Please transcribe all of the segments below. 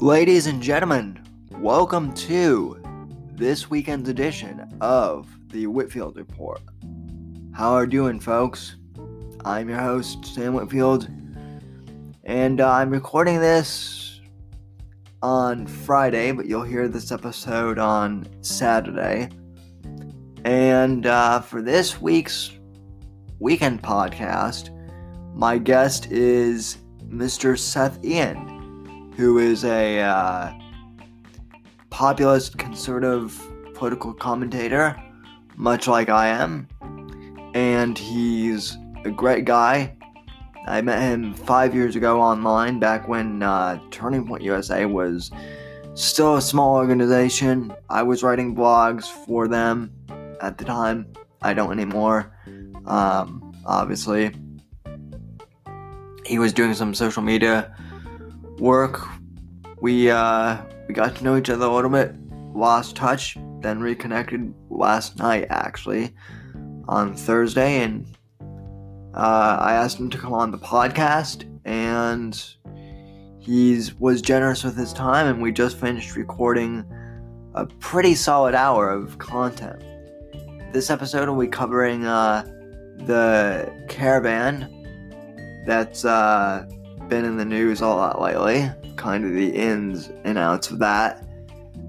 Ladies and gentlemen, welcome to this weekend's edition of the Whitfield Report. How are you doing, folks? I'm your host, Sam Whitfield, and uh, I'm recording this on Friday, but you'll hear this episode on Saturday. And uh, for this week's weekend podcast, my guest is Mr. Seth Ian, who is a uh, populist conservative political commentator, much like I am. And he's a great guy. I met him five years ago online, back when uh, Turning Point USA was still a small organization. I was writing blogs for them at the time. I don't anymore, um, obviously. He was doing some social media work. We uh, we got to know each other a little bit, lost touch, then reconnected last night actually on Thursday, and uh, I asked him to come on the podcast, and he was generous with his time, and we just finished recording a pretty solid hour of content. This episode will be covering uh, the caravan that's uh, been in the news a lot lately, kind of the ins and outs of that.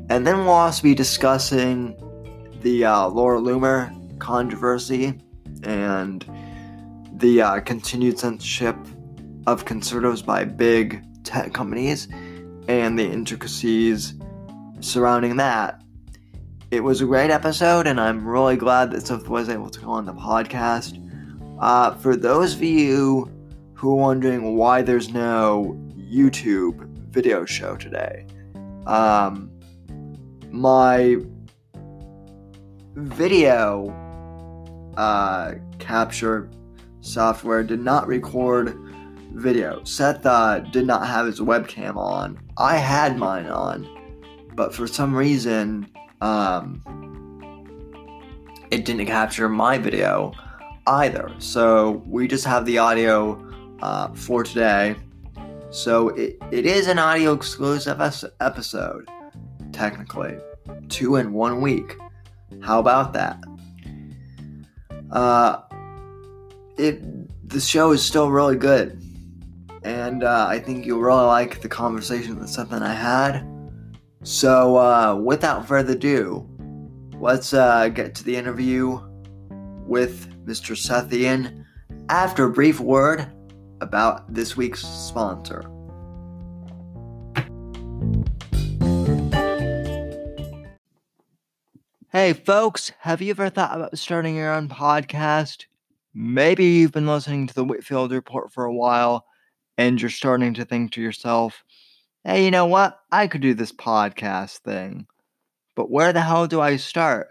And then we'll also be discussing the uh, Laura Loomer controversy and the uh, continued censorship of conservatives by big tech companies and the intricacies surrounding that. It was a great episode, and I'm really glad that Seth was able to come on the podcast. Uh, for those of you who are wondering why there's no YouTube video show today. Um, my video uh, capture software did not record video. Seth uh, did not have his webcam on. I had mine on, but for some reason, um, it didn't capture my video either. So we just have the audio uh, for today. So it, it is an audio exclusive episode, technically. Two in one week. How about that? Uh, it the show is still really good, and uh, I think you'll really like the conversation that Seth and I had. So, uh, without further ado, let's uh, get to the interview with Mr. Seth Ian after a brief word about this week's sponsor. Hey, folks, have you ever thought about starting your own podcast? Maybe you've been listening to the Whitfield Report for a while and you're starting to think to yourself, hey, you know what? I could do this podcast thing. But where the hell do I start?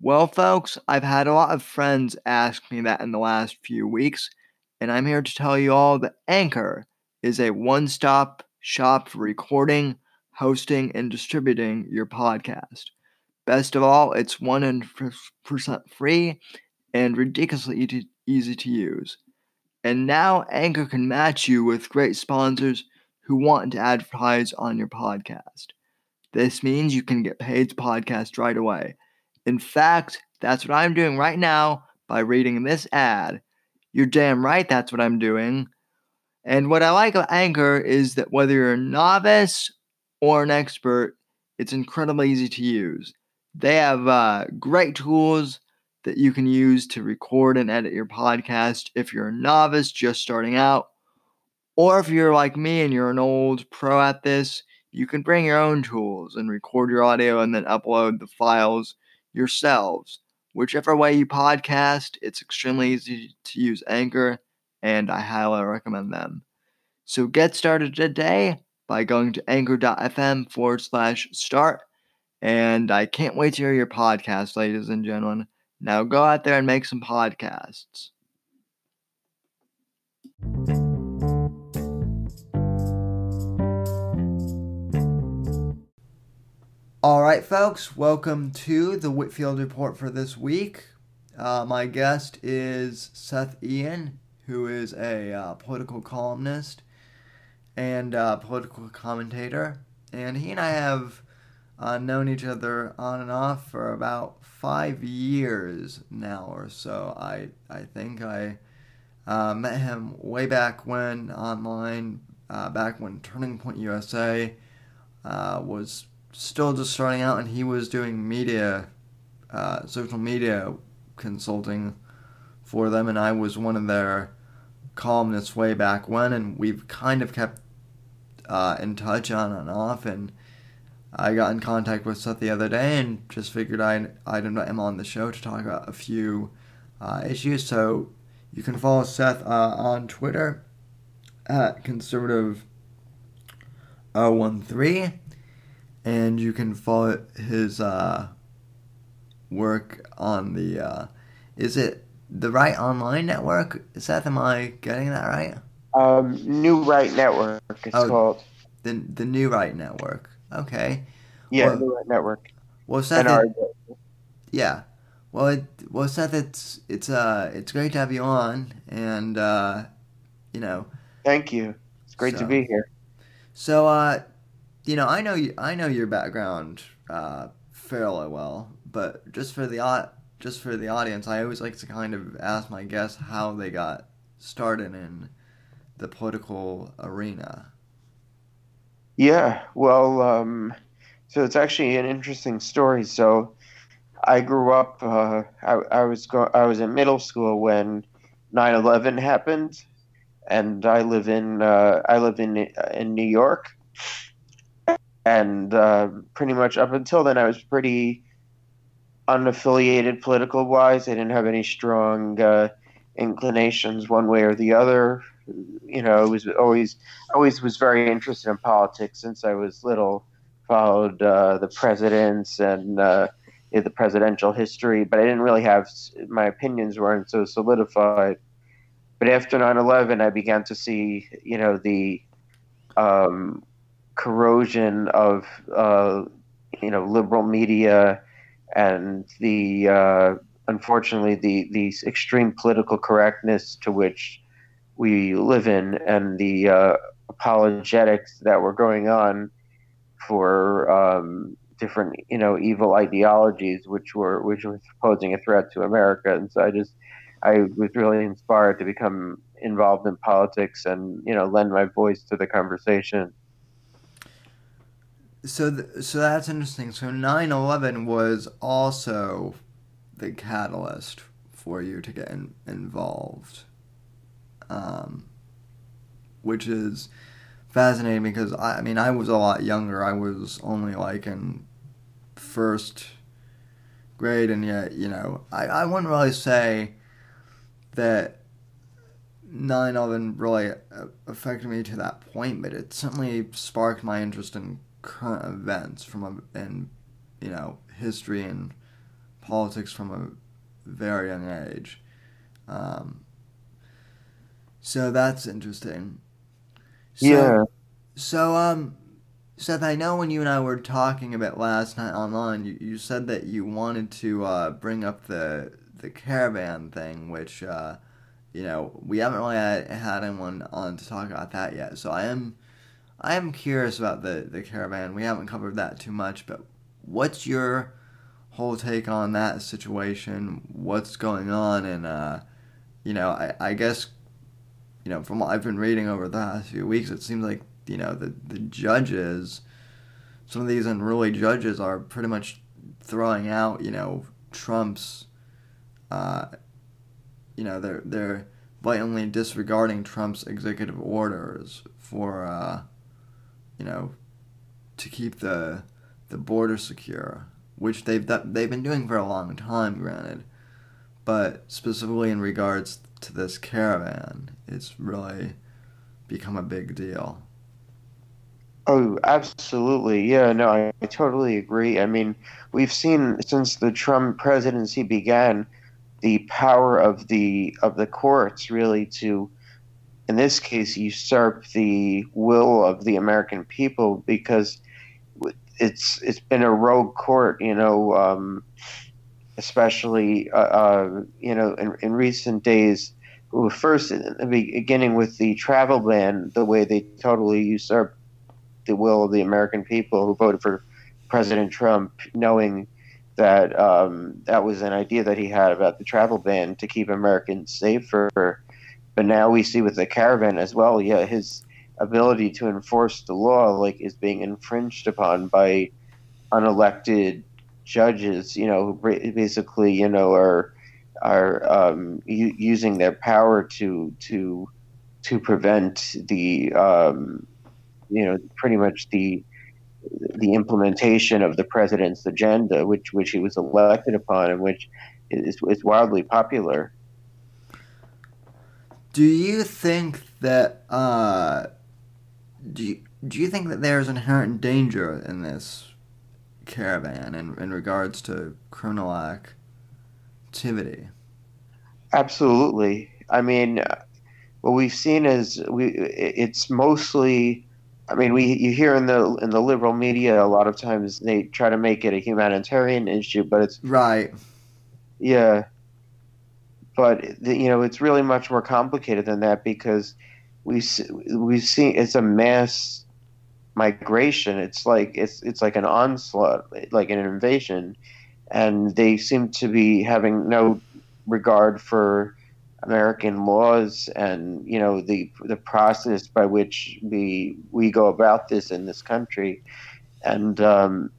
Well, folks, I've had a lot of friends ask me that in the last few weeks, and I'm here to tell you all that Anchor is a one stop shop for recording, hosting, and distributing your podcast. Best of all, it's 100% free and ridiculously easy to use. And now Anchor can match you with great sponsors who want to advertise on your podcast. This means you can get paid to podcast right away. In fact, that's what I'm doing right now by reading this ad you're damn right that's what I'm doing. And what I like about Anchor is that whether you're a novice or an expert, it's incredibly easy to use. They have uh, great tools that you can use to record and edit your podcast if you're a novice just starting out. Or if you're like me and you're an old pro at this, you can bring your own tools and record your audio and then upload the files yourselves. Whichever way you podcast, it's extremely easy to use Anchor, and I highly recommend them. So get started today by going to anchor.fm forward slash start. And I can't wait to hear your podcast, ladies and gentlemen. Now go out there and make some podcasts. All right, folks, welcome to the Whitfield Report for this week. Uh, my guest is Seth Ian, who is a uh, political columnist and uh, political commentator. And he and I have uh, known each other on and off for about five years now or so. I I think I uh, met him way back when online, uh, back when Turning Point USA was still just starting out, and he was doing media, uh, social media consulting for them, and I was one of their columnists way back when, and we've kind of kept uh, in touch on and off, and I got in contact with Seth the other day and just figured I'd, I'd invite him on the show to talk about a few uh, issues. So you can follow Seth uh, on Twitter at conservative013, and you can follow his uh, work on the. Uh, is it the Right Online Network? Seth, am I getting that right? Um, New Right Network. It's oh, called the the New Right Network. Okay. Yeah, well, New Right Network. Well, Seth. It, yeah. Well, it, well, Seth, it's it's uh it's great to have you on, and uh, you know. Thank you. It's great so, to be here. So, uh, you know, I know you, I know your background uh, fairly well, but just for the just for the audience, I always like to kind of ask my guests how they got started in the political arena? Yeah, well, um, so it's actually an interesting story. So I grew up. Uh, I, I, was go- I was in middle school when 9/11 happened, and I live in uh, I live in in New York, and uh, pretty much up until then I was pretty unaffiliated political wise. I didn't have any strong uh, inclinations one way or the other you know, I was always always was very interested in politics since I was little. Followed uh, the presidents and uh, the presidential history, but I didn't really have my opinions weren't so solidified. But after 9/11, I began to see, you know, the um, corrosion of, uh, you know, liberal media and the uh, unfortunately the the extreme political correctness to which we live in and the uh, apologetics that were going on for um, different, you know, evil ideologies, which were which were posing a threat to America. And so I just, I was really inspired to become involved in politics and you know lend my voice to the conversation. So, th- so that's interesting. So, 9/11 was also the catalyst for you to get in- involved um, which is fascinating because I, I mean I was a lot younger. I was only like in first grade, and yet you know I, I wouldn't really say that 9/11 really uh, affected me to that point, but it certainly sparked my interest in current events from a in you know history and politics from a very young age. Um, so that's interesting. So, yeah. So um, Seth, I know when you and I were talking about last night online, you, you said that you wanted to uh, bring up the the caravan thing, which uh, you know we haven't really had, had anyone on to talk about that yet. So I am I am curious about the the caravan. We haven't covered that too much, but what's your whole take on that situation? What's going on? And uh, you know, I, I guess you know, from what I've been reading over the last few weeks, it seems like you know the the judges, some of these unruly judges are pretty much throwing out you know Trump's, uh, you know they're they're blatantly disregarding Trump's executive orders for uh, you know to keep the the border secure, which they've they've been doing for a long time, granted, but specifically in regards to this caravan, it's really become a big deal. Oh, absolutely. Yeah, no, I, I, totally agree. I mean, we've seen since the Trump presidency began the power of the of the courts really to in this case usurp the will of the American people because it's it's been a rogue court, you know, um, especially uh, uh, you know in, in recent days first beginning with the travel ban, the way they totally usurped the will of the American people who voted for President Trump, knowing that um, that was an idea that he had about the travel ban to keep Americans safer. But now we see with the caravan as well, yeah, his ability to enforce the law like is being infringed upon by unelected judges. You know, who basically, you know, are are um, u- using their power to to to prevent the um, you know pretty much the the implementation of the president's agenda, which which he was elected upon, and which is, is wildly popular. Do you think that uh, do you, do you think that there's inherent danger in this caravan in, in regards to criminal activity? Absolutely. I mean, what we've seen is we it's mostly I mean, we you hear in the in the liberal media a lot of times they try to make it a humanitarian issue, but it's right. Yeah, but you know it's really much more complicated than that because we we see it's a mass migration. It's like it's it's like an onslaught, like an invasion, and they seem to be having no regard for American laws and you know the the process by which we we go about this in this country, and um,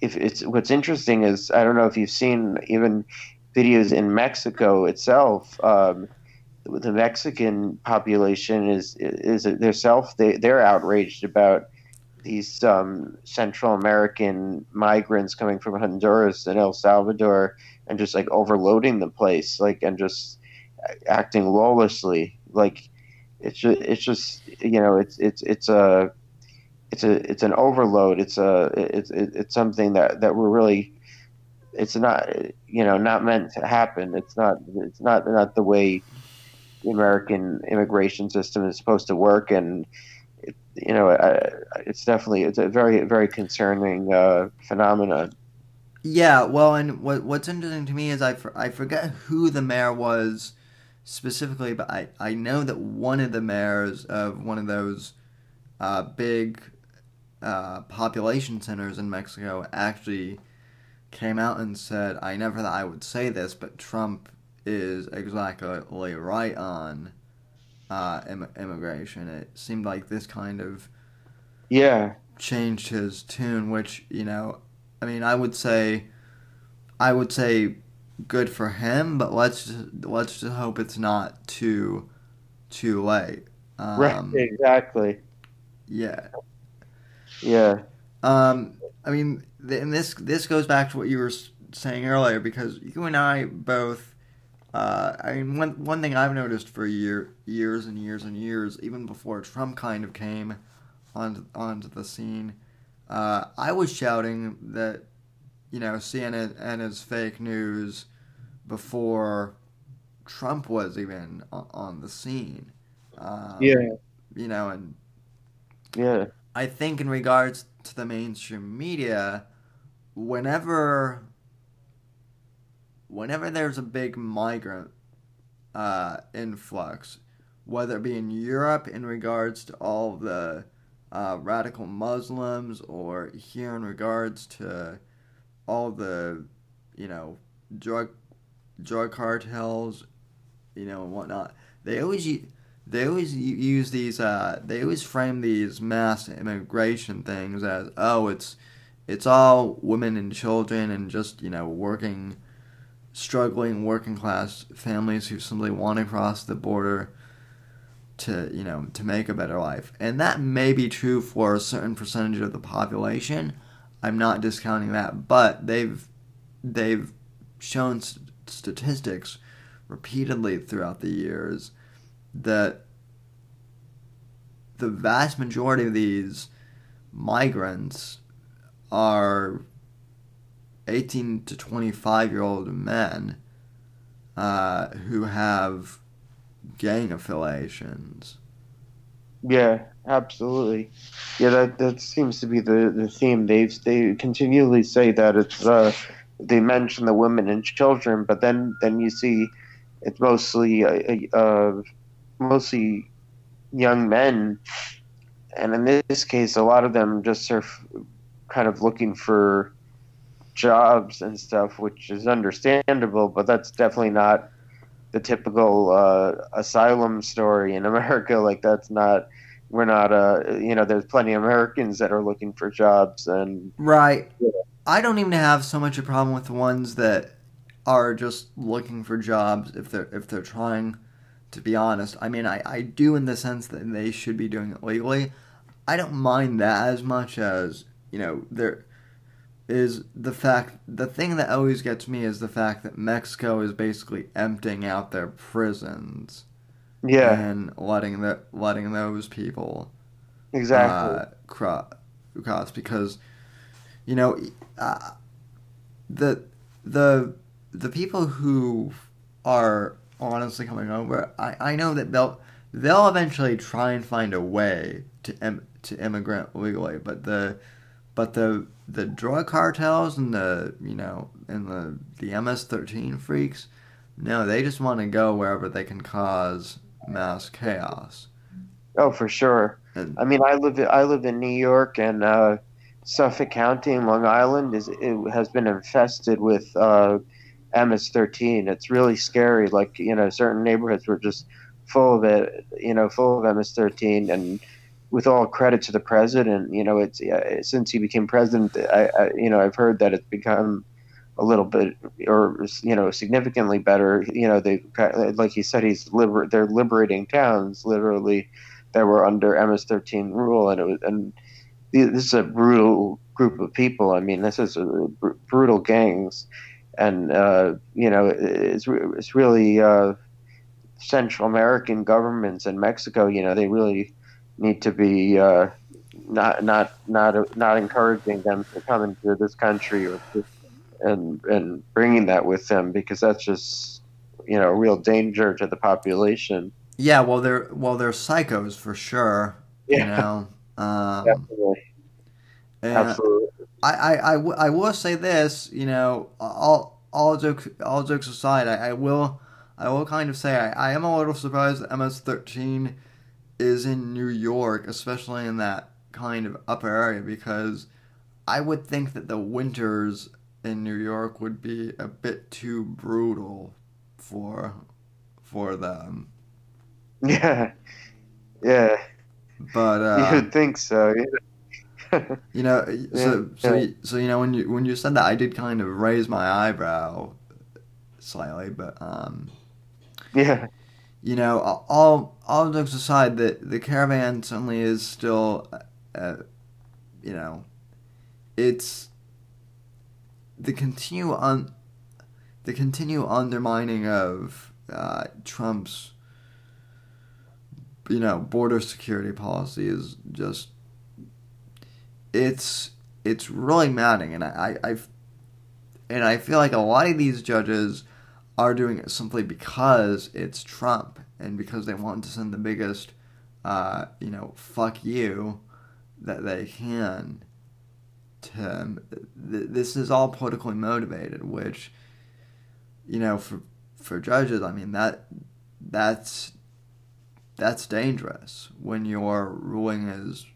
if it's what's interesting is I don't know if you've seen even videos in Mexico itself. Um, the Mexican population is is their self they they're outraged about these um, Central American migrants coming from Honduras and El Salvador and just like overloading the place like and just acting lawlessly. Like it's just, it's just you know it's it's it's a it's a it's an overload. It's a it's it's something that that we're really it's not you know not meant to happen. It's not it's not not the way the American immigration system is supposed to work, and it, you know it's definitely it's a very very concerning uh, phenomenon. Yeah, well, and what what's interesting to me is I, for, I forget who the mayor was specifically, but I, I know that one of the mayors of one of those uh, big uh, population centers in Mexico actually came out and said, I never thought I would say this, but Trump is exactly right on uh, Im- immigration. It seemed like this kind of yeah changed his tune, which you know, I mean, I would say, I would say good for him, but let's just, let's just hope it's not too too late. Um, right. Exactly. Yeah. Yeah. Um. I mean, and this this goes back to what you were saying earlier because you and I both. Uh, I mean, one one thing I've noticed for year years and years and years, even before Trump kind of came onto onto the scene, uh, I was shouting that you know, CNN and his fake news before Trump was even on the scene. Um, yeah. You know, and yeah, I think in regards to the mainstream media, whenever whenever there's a big migrant uh, influx, whether it be in Europe in regards to all the uh, radical Muslims or here in regards to all the, you know, drug drug cartels, you know, and whatnot. They always they always use these. Uh, they always frame these mass immigration things as oh, it's it's all women and children and just you know working, struggling working class families who simply want to cross the border to you know to make a better life. And that may be true for a certain percentage of the population. I'm not discounting that, but they've they've shown st- statistics repeatedly throughout the years that the vast majority of these migrants are 18 to 25 year old men uh, who have gang affiliations. Yeah, absolutely. Yeah, that that seems to be the, the theme. They they continually say that it's uh, they mention the women and children, but then then you see it's mostly uh, uh, mostly young men, and in this case, a lot of them just are kind of looking for jobs and stuff, which is understandable, but that's definitely not the typical uh, asylum story in America. Like that's not we're not uh you know there's plenty of Americans that are looking for jobs and right. Yeah. I don't even have so much a problem with the ones that are just looking for jobs if they're if they're trying to be honest. I mean I, I do in the sense that they should be doing it legally. I don't mind that as much as, you know, there is the fact the thing that always gets me is the fact that Mexico is basically emptying out their prisons. Yeah. And letting the letting those people exactly uh, cross, cross because you know uh, the the the people who are honestly coming over I, I know that they'll they'll eventually try and find a way to em, to immigrant legally but the but the the drug cartels and the you know and the the MS13 freaks, no, they just want to go wherever they can cause mass chaos. Oh, for sure. And, I mean, I live I live in New York, and uh, Suffolk County, and Long Island, is it has been infested with uh, MS13. It's really scary. Like you know, certain neighborhoods were just full of it. You know, full of MS13, and with all credit to the president, you know, it's uh, since he became president, I, I, you know, I've heard that it's become a little bit, or you know, significantly better. You know, they like he said, he's liber- they're liberating towns literally that were under MS-13 rule, and it was and this is a brutal group of people. I mean, this is a br- brutal gangs, and uh, you know, it's it's really uh, Central American governments and Mexico. You know, they really need to be uh, not not not not encouraging them to come into this country or and and bringing that with them because that's just you know a real danger to the population. Yeah, well they're well they're psychos for sure. Yeah. You know, um, definitely. Absolutely. I, I, I, w- I will say this, you know, all all jokes all jokes aside, I, I will I will kind of say I, I am a little surprised that MS thirteen is in New York, especially in that kind of upper area, because I would think that the winters in New York would be a bit too brutal for for them. Yeah, yeah. But uh, you would think so. you know, so yeah. so so you know when you when you said that, I did kind of raise my eyebrow slightly, but um, yeah you know, all all jokes aside, the the caravan certainly is still, uh, you know, it's the continue on the continue undermining of uh, Trump's you know border security policy is just it's it's really maddening, and I, I I've and I feel like a lot of these judges are doing it simply because it's Trump and because they want to send the biggest, uh, you know, fuck you that they can to him. This is all politically motivated, which, you know, for for judges, I mean that that's that's dangerous when your ruling is,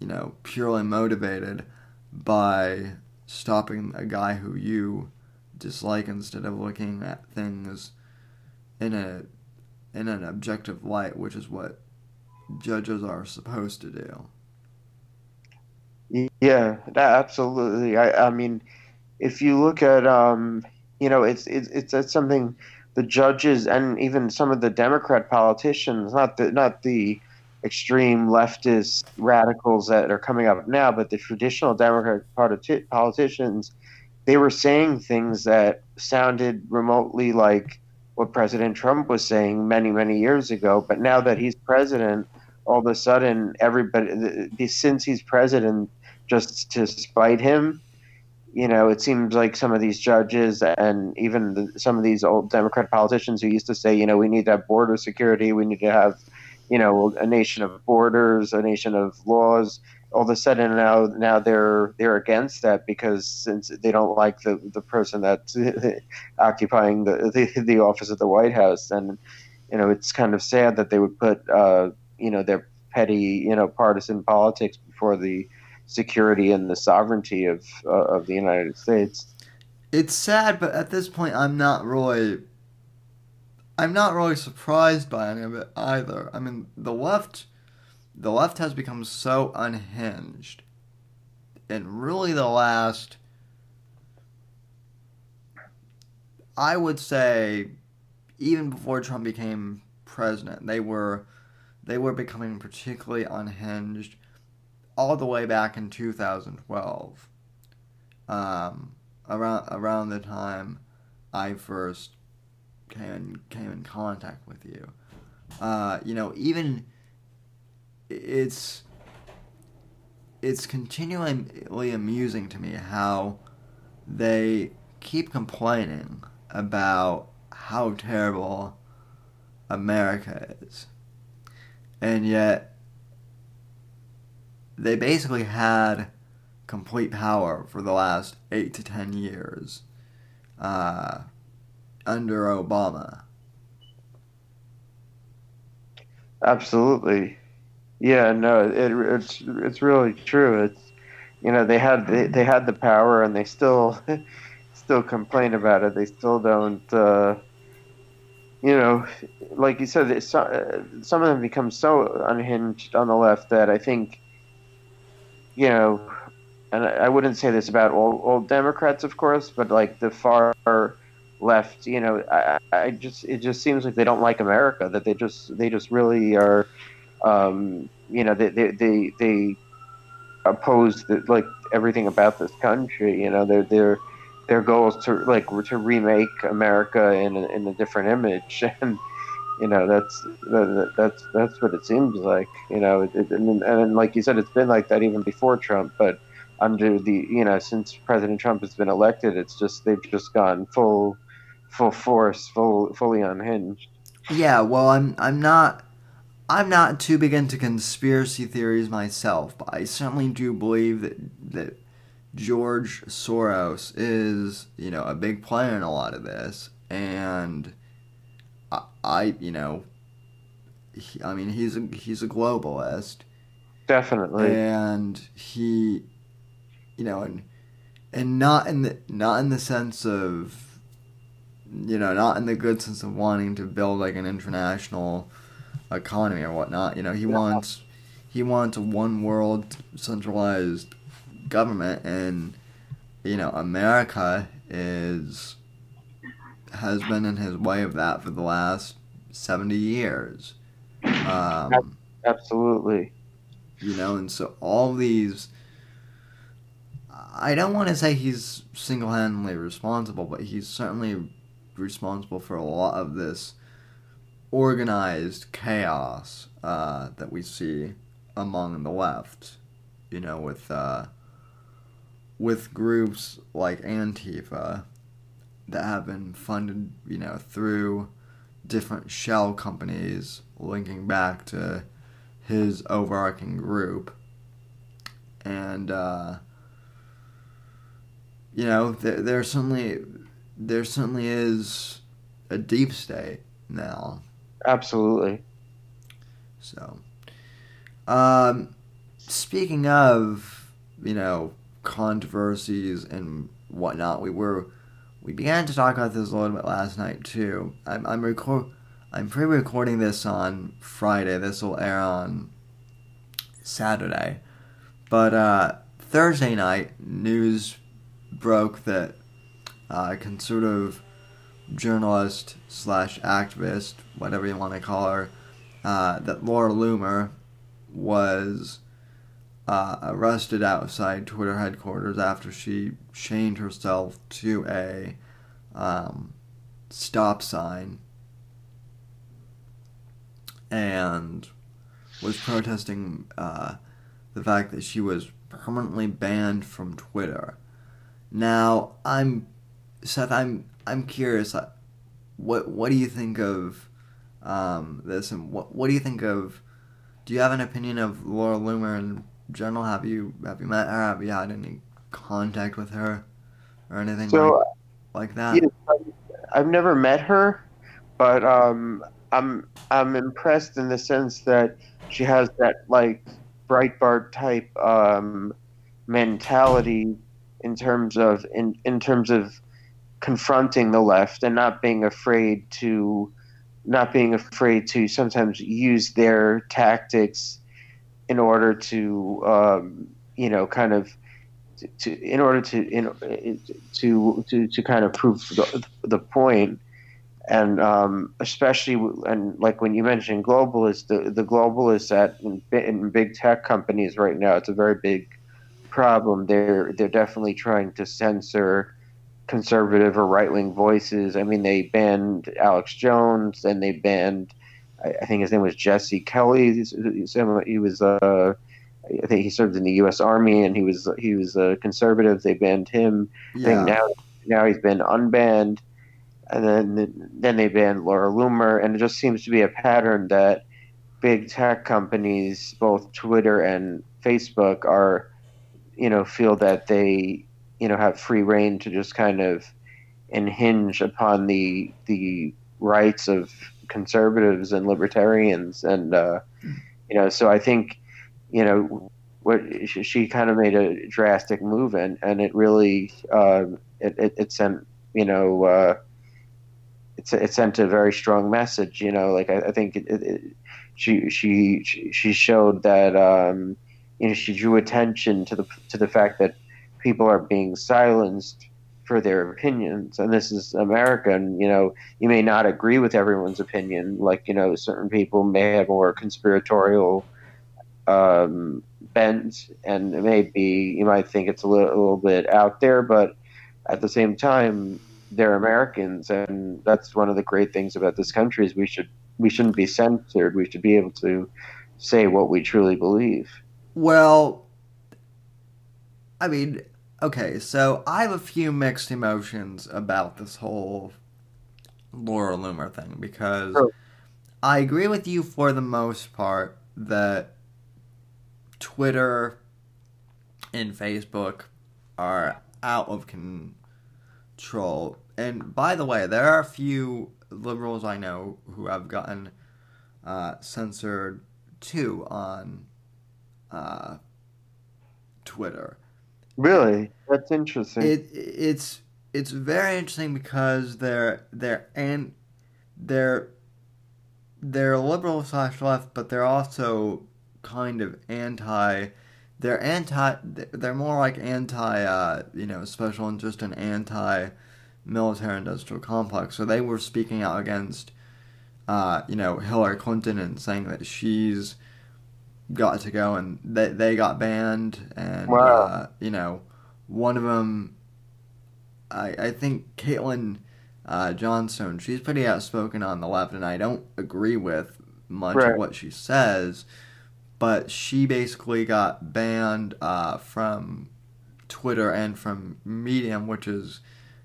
you know, purely motivated by stopping a guy who you dislike instead of looking at things in a in an objective light, which is what judges are supposed to do. Yeah, absolutely. I, I mean, if you look at, um, you know, it's, it's it's something the judges and even some of the Democrat politicians, not the not the extreme leftist radicals that are coming up now, but the traditional Democrat politi- politicians they were saying things that sounded remotely like what President Trump was saying many, many years ago. But now that he's president, all of a sudden, everybody, since he's president, just to spite him, you know, it seems like some of these judges and even the, some of these old Democrat politicians who used to say, you know, we need to have border security, we need to have, you know, a nation of borders, a nation of laws, all of a sudden now now they're they're against that because since they don't like the the person that's occupying the, the the office of the White House and you know it's kind of sad that they would put uh, you know their petty you know partisan politics before the security and the sovereignty of uh, of the United States. It's sad, but at this point, I'm not really. I'm not really surprised by any of it either. I mean, the left, the left has become so unhinged, and really the last. I would say, even before Trump became president, they were, they were becoming particularly unhinged all the way back in 2012, um, around around the time I first came came in contact with you. Uh, you know, even it's it's continually amusing to me how they keep complaining about how terrible America is. And yet they basically had complete power for the last eight to ten years uh, under Obama. Absolutely, yeah. No, it, it's it's really true. It's you know they had they, they had the power and they still still complain about it. They still don't. Uh, you know, like you said, some some of them become so unhinged on the left that I think you know, and I wouldn't say this about all, all Democrats, of course, but like the far left, you know, I, I just it just seems like they don't like America. That they just they just really are, um, you know, they they they, they oppose the, like everything about this country. You know, their their their goal is to like to remake America in a, in a different image and you know that's that, that's that's what it seems like you know it, and, and like you said it's been like that even before trump but under the you know since president trump has been elected it's just they've just gone full full force full fully unhinged yeah well i'm i'm not i'm not too big into conspiracy theories myself but i certainly do believe that that george soros is you know a big player in a lot of this. And I, you know, he, I mean, he's a he's a globalist, definitely, and he, you know, and and not in the not in the sense of, you know, not in the good sense of wanting to build like an international economy or whatnot. You know, he yeah. wants he wants a one world centralized government, and you know, America is has been in his way of that for the last 70 years. Um, Absolutely. You know, and so all these. I don't want to say he's single handedly responsible, but he's certainly responsible for a lot of this organized chaos uh, that we see among the left. You know, with uh, with groups like Antifa that have been funded, you know, through different shell companies linking back to his overarching group. And, uh, you know, there, there certainly there certainly is a deep state now. Absolutely. So, um, speaking of, you know, controversies and whatnot, we were we began to talk about this a little bit last night too. I'm I'm record I'm pre-recording this on Friday. This will air on Saturday, but uh, Thursday night news broke that uh, conservative journalist slash activist, whatever you want to call her, uh, that Laura Loomer was uh, arrested outside Twitter headquarters after she chained herself to a um, stop sign and was protesting uh, the fact that she was permanently banned from Twitter. Now, I'm Seth. I'm I'm curious. Uh, what what do you think of um, this, and what what do you think of? Do you have an opinion of Laura Loomer in general, have you have you met her? Have you had any contact with her or anything So like, like that? yeah, I've never met her, but um, I'm I'm impressed in the sense that she has that like Breitbart type um, mentality in terms of in in terms of confronting the left and not being afraid to not being afraid to sometimes use their tactics in order to um, you know kind of to, to in order to in, to to to kind of prove the, the point. And um, especially and like when you mentioned globalists the the globalists at in, in big tech companies right now it's a very big problem. They're they're definitely trying to censor conservative or right wing voices. I mean, they banned Alex Jones, and they banned, I, I think his name was Jesse Kelly. He was, uh, I think he served in the U.S. Army, and he was he was a conservative. They banned him. I Yeah. think now now he's been unbanned, and then then they banned Laura Loomer, and it just seems to be a pattern that big tech companies, both Twitter and Facebook, are you know feel that they you know have free rein to just kind of hinge upon the the rights of conservatives and libertarians. And uh, you know so I think you know what she, kind of made a drastic move and and it really uh, it, it, it sent you know uh, it's it sent a very strong message you know like I, I think it, it, it, she she she showed that um, you know she drew attention to the to the fact that people are being silenced for their opinions. And this is america and you know you may not agree with everyone's opinion like you know certain people may have more conspiratorial um, bent and it may be you might think it's a little, a little bit out there but at the same time they're americans and that's one of the great things about this country is we should we shouldn't be censored. We should be able to say what we truly believe. Well, I mean, okay, so I have a few mixed emotions about this whole Laura Loomer thing because. I agree with you for the most part that Twitter and Facebook are out of control. And by the way, there are a few liberals I know who have gotten uh, censored too on uh, Twitter. Really that's interesting It it's it's very interesting because they're they're and they're they're liberal slash left, but they're also kind of anti. They're anti. They're more like anti. Uh, you know, special interest and anti military industrial complex. So they were speaking out against. Uh, you know Hillary Clinton and saying that she's got to go and they they got banned and Wow. uh, you know one of them I I think Caitlin uh, Johnstone she's pretty outspoken on the left and I don't agree with much Right. of what she says but she basically got banned uh, from Twitter and from Medium which is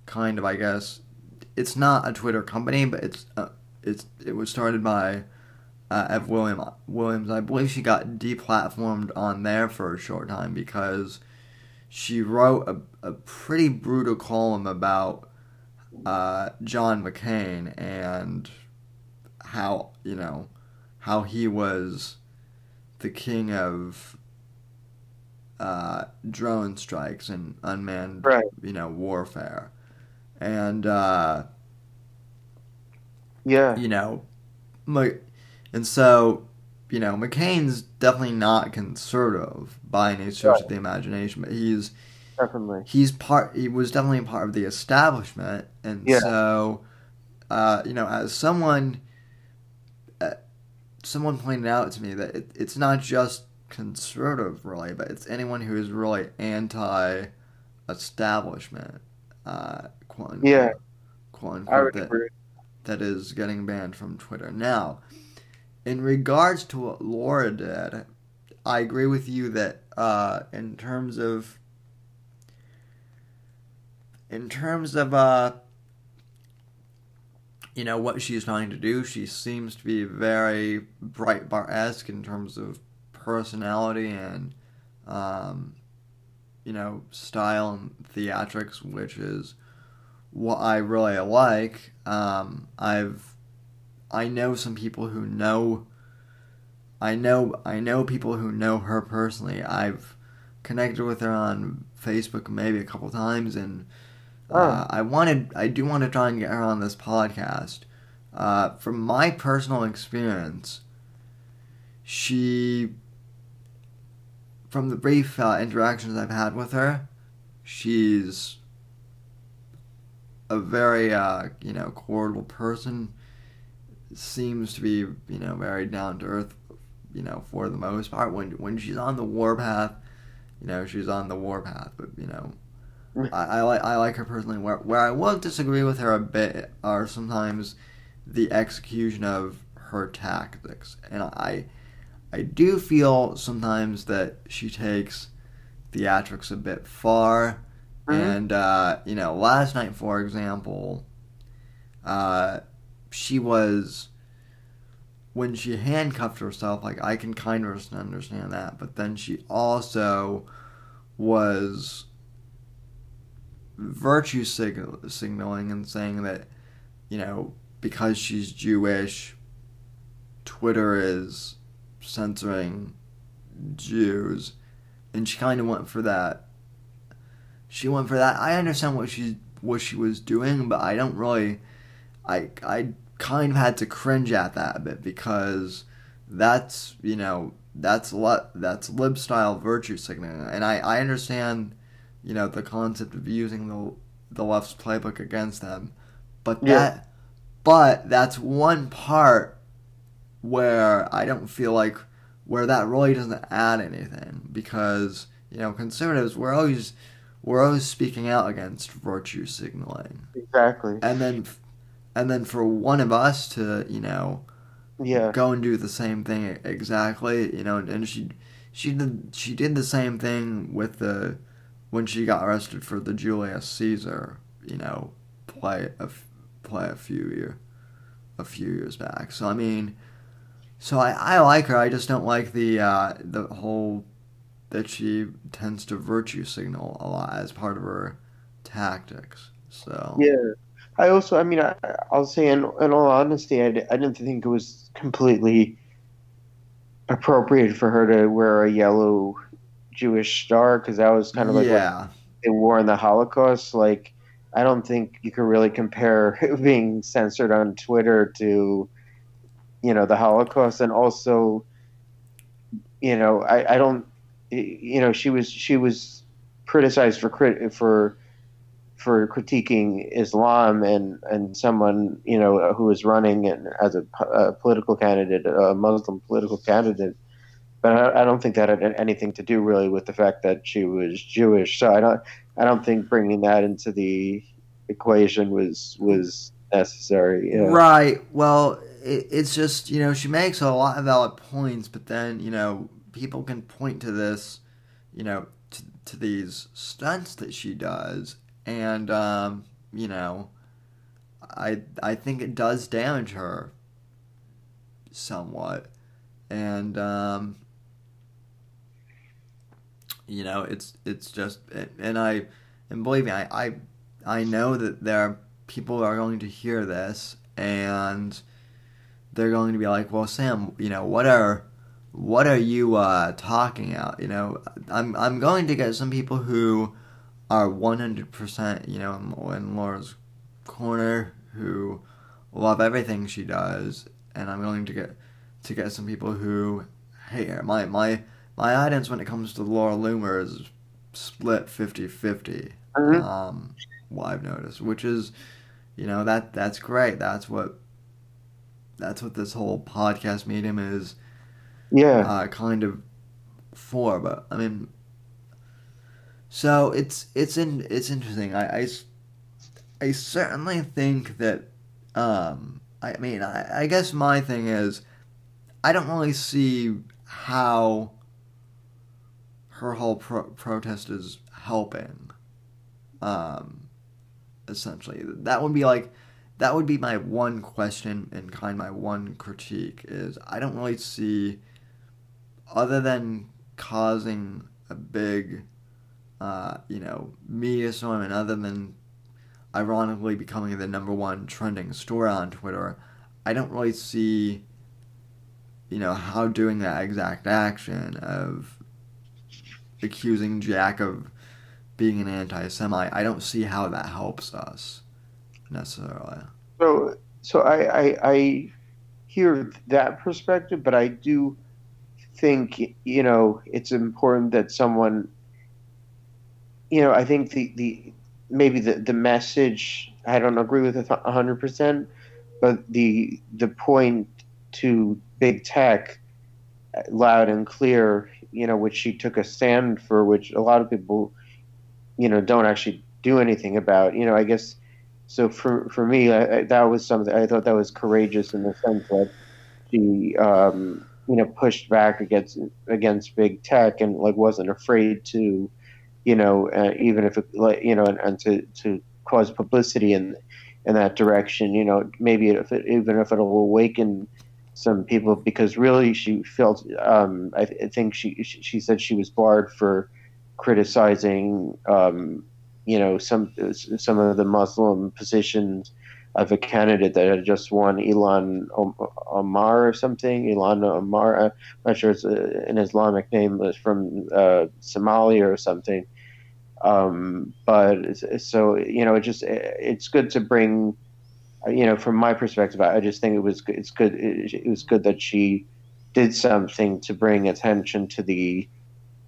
kind of I guess it's not a Twitter company but it's uh, it's it was started by uh, Ev William Williams. I believe she got deplatformed on there for a short time because she wrote a, a pretty brutal column about uh, John McCain and how you know how he was the king of uh, drone strikes and unmanned Right. you know warfare and uh, yeah you know, like, and so, you know, McCain's definitely not conservative by any stretch of the imagination, but he's definitely he's part. He was definitely part of the establishment, and Yeah. so, uh, you know, as someone, uh, someone pointed out to me that it, it's not just conservative, really, but it's anyone who is really anti-establishment. Uh, quote unquote, Yeah. quote unquote, that- that is getting banned from Twitter. Now, in regards to what Laura did, I agree with you that uh, in terms of in terms of uh, you know what she's trying to do, she seems to be very Breitbart esque in terms of personality and um, you know, style and theatrics, which is what I really like. Um, I've I know some people who know. I know I know people who know her personally. I've connected with her on Facebook maybe a couple times, and uh, I wanted I do want to try and get her on this podcast. Uh, from my personal experience, she, from the brief uh, interactions I've had with her, she's a very uh, you know cordial person. Seems to be you know very down to earth, you know for the most part. When when she's on the warpath, you know she's on the warpath. But you know, I, I like I like her personally. Where where I will disagree with her a bit are sometimes the execution of her tactics, and I I do feel sometimes that she takes theatrics a bit far Mm-hmm. And uh, you know, last night, for example, uh, she was when she handcuffed herself. Like I can kind of understand that, but then she also was virtue sig- signaling and saying that you know because she's Jewish, Twitter is censoring Jews, and she kind of went for that she went for that. I understand what she what she was doing, but I don't really. I I kind of had to cringe at that a bit because that's you know that's le- that's lib style virtue signaling, and I I understand you know the concept of using the the left's playbook against them, but yeah. that but that's one part where I don't feel like where that really doesn't add anything because you know conservatives we're always we're always speaking out against virtue signaling. Exactly. And then, and then for one of us to, you know, yeah, go and do the same thing exactly, you know, and she, she did, she did the same thing with the, when she got arrested for the Julius Caesar, you know, play a, play a few year, a few years back. So I mean, so I, I like her. I just don't like the uh, the whole that she tends to virtue signal a lot as part of her tactics. So yeah, I also, I mean, I, will say in, in all honesty, I, I didn't think it was completely appropriate for her to wear a yellow Jewish star because that was kind of like yeah. what they wore in the Holocaust. Like, I don't think you could really compare being censored on Twitter to, you know, the Holocaust, and also, you know, I, I don't you know, she was she was criticized for crit for for critiquing Islam and and someone you know who was running as a, a political candidate, a Muslim political candidate. But I, I, don't think that had anything to do really with the fact that she was Jewish. So I don't I don't think bringing that into the equation was was necessary. You know? Right. Well, it, it's just you know she makes a lot of valid points, but then you know people can point to this, you know, to, to these stunts that she does, and um, you know, I I think it does damage her somewhat, and um, you know, it's it's just and I and believe me, I I, I know that there are people are going to hear this and they're going to be like, well, Sam, you know, what are what are you uh, talking about? You know, I'm I'm going to get some people who are 100%, you know, in Laura's corner who love everything she does, and I'm going to get to get some people who hate her. My my my audience when it comes to Laura Loomer is split 50-50. Mm-hmm. Um, what I've noticed, which is, you know, that that's great. That's what that's what this whole podcast medium is yeah, uh, kind of for. But I mean, so it's it's in it's interesting. I, I, I certainly think that. Um, I mean, I, I guess my thing is, I don't really see how her whole pro- protest is helping. Um, essentially, that would be like that would be my one question and kind of my one critique is I don't really see other than causing a big, uh, you know, media storm, and other than ironically becoming the number one trending story on Twitter, I don't really see, you know, how doing that exact action of accusing Jack of being an anti-Semite, I don't see how that helps us necessarily. So, so I, I, I hear that perspective, but I do think you know it's important that someone, you know, I think the the maybe the the message I don't agree with it hundred percent, but the the point to big tech, loud and clear, you know, which she took a stand for, which a lot of people, you know, don't actually do anything about. You know, I guess so. For for me, I, I, that was something I thought that was courageous in the sense that she, um, you know, pushed back against against big tech and like wasn't afraid to, you know, uh, even if it, you know, and, and to to cause publicity in in that direction. You know, maybe if it, even if it'll awaken some people because really she felt um, I, I, think she she said she was barred for criticizing um, you know some some of the Muslim positions of a candidate that had just won Ilhan Omar or something Ilhan Omar I'm not sure it's an Islamic name it's from uh, Somalia or something um, but so you know it just it's good to bring you know, from my perspective, I just think it was it's good. It, was good that she did something to bring attention to the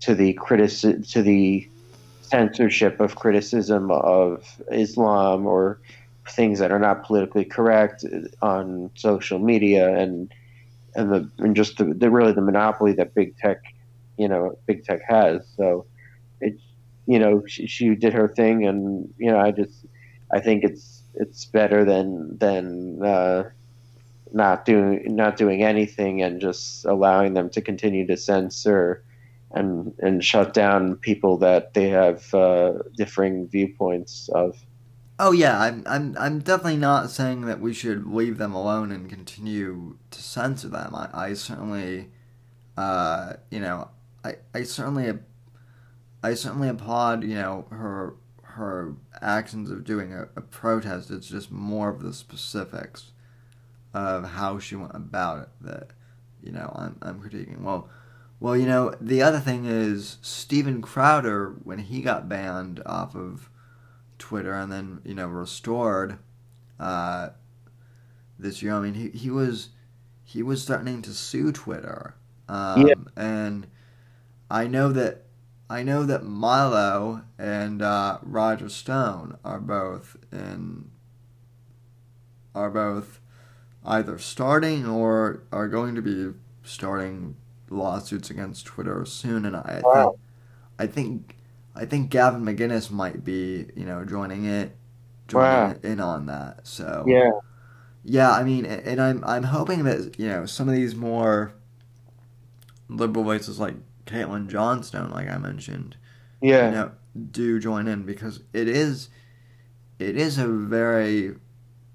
to the critici- to the censorship of criticism of Islam or things that are not politically correct on social media and and the and just the, the really the monopoly that big tech, you know, big tech has. So it's you know she, she did her thing, and you know I just I think it's it's better than than uh, not doing not doing anything and just allowing them to continue to censor and and shut down people that they have uh, differing viewpoints of. Oh yeah, I'm I'm I'm definitely not saying that we should leave them alone and continue to censor them. I, I certainly, uh, you know, I I certainly I certainly applaud you know her her actions of doing a, a protest. It's just more of the specifics of how she went about it that you know I'm I'm critiquing. Well, well, you know the other thing is Steven Crowder when he got banned off of Twitter and then you know restored uh, this year. I mean he he was he was threatening to sue Twitter. Um, yeah. and I know that I know that Milo and uh, Roger Stone are both in are both either starting or are going to be starting lawsuits against Twitter soon, and I wow. think I think I think Gavin McInnes might be you know joining it joining wow. in on that. So yeah, yeah. I mean, and I'm I'm hoping that you know some of these more liberal voices like Caitlin Johnstone, like I mentioned, yeah, you know, do join in because it is it is a very